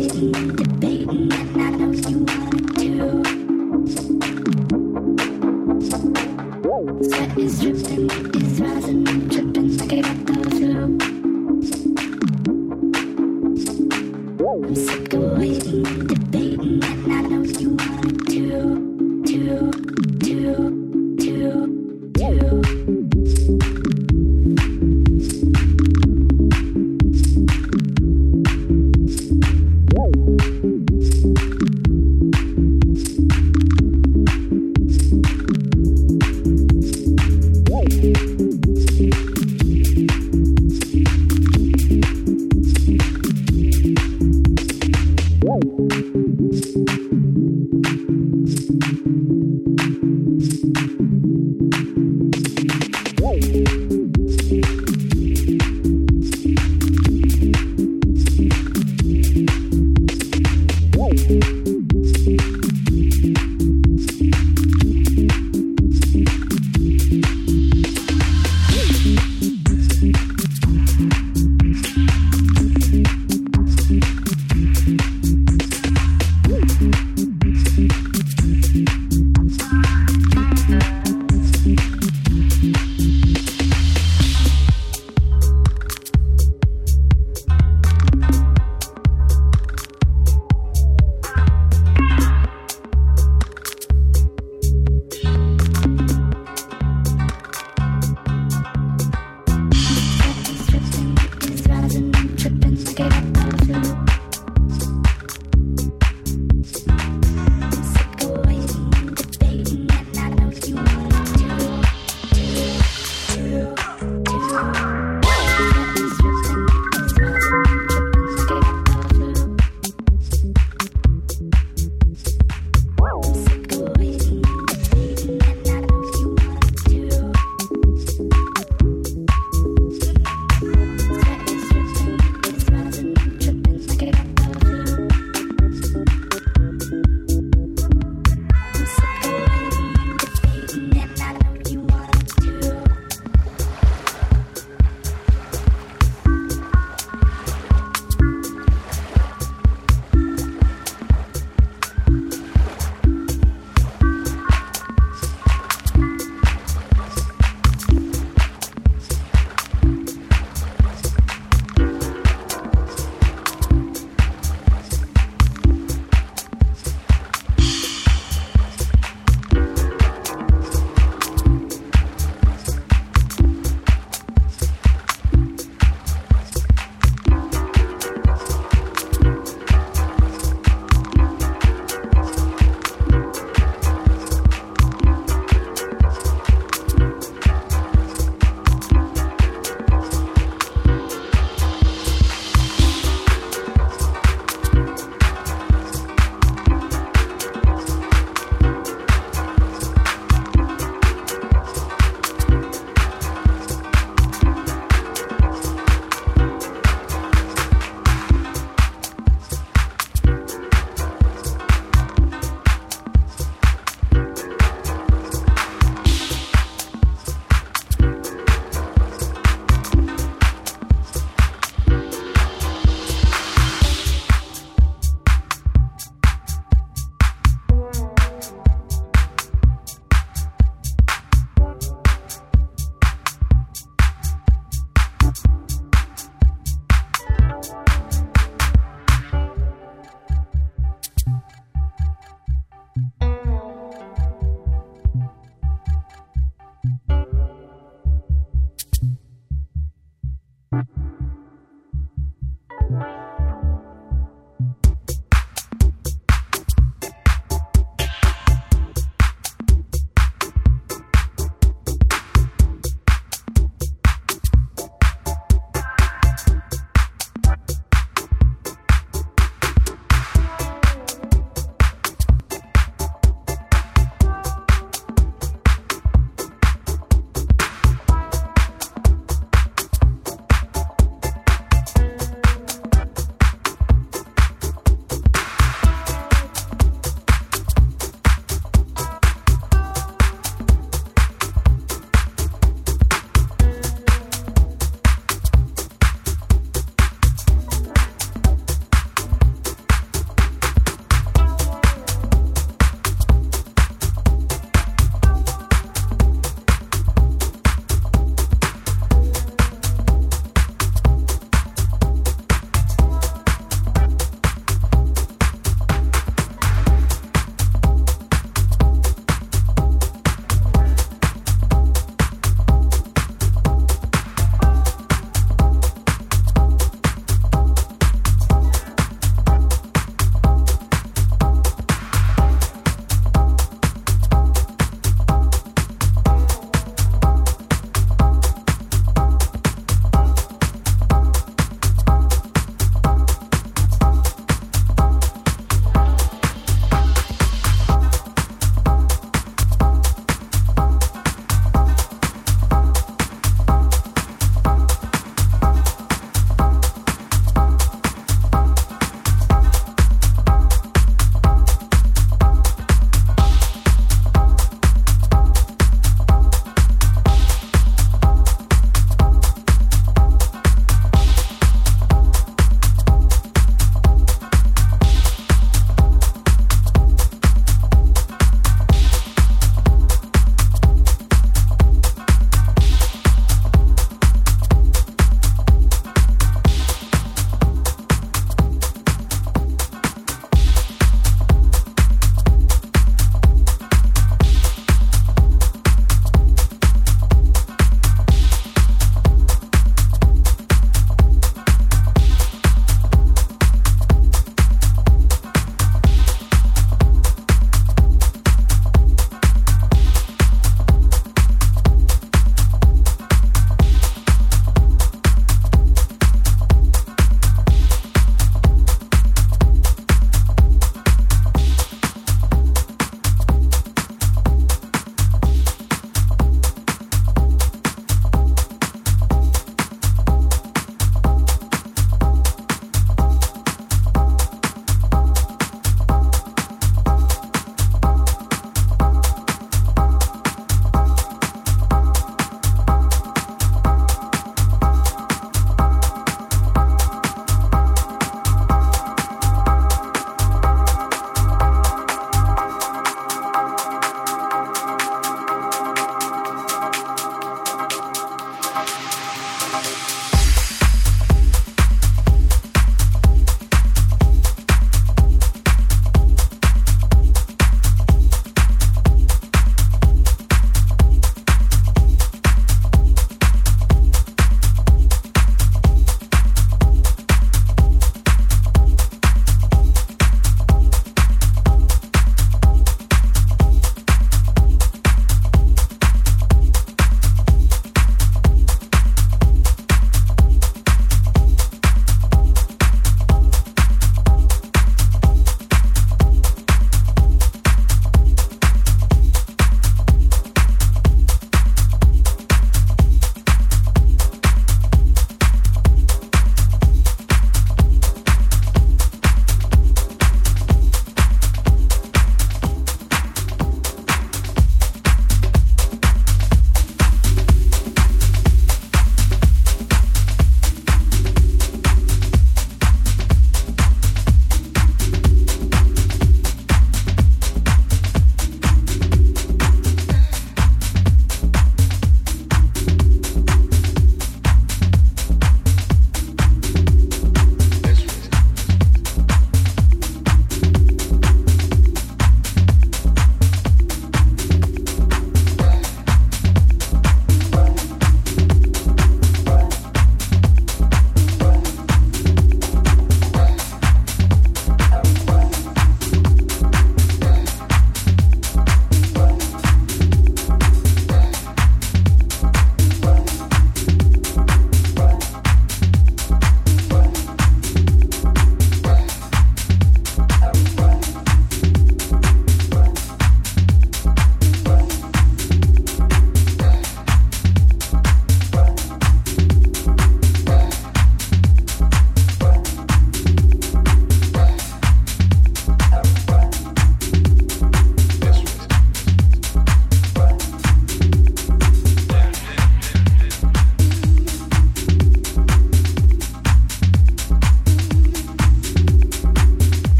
I'm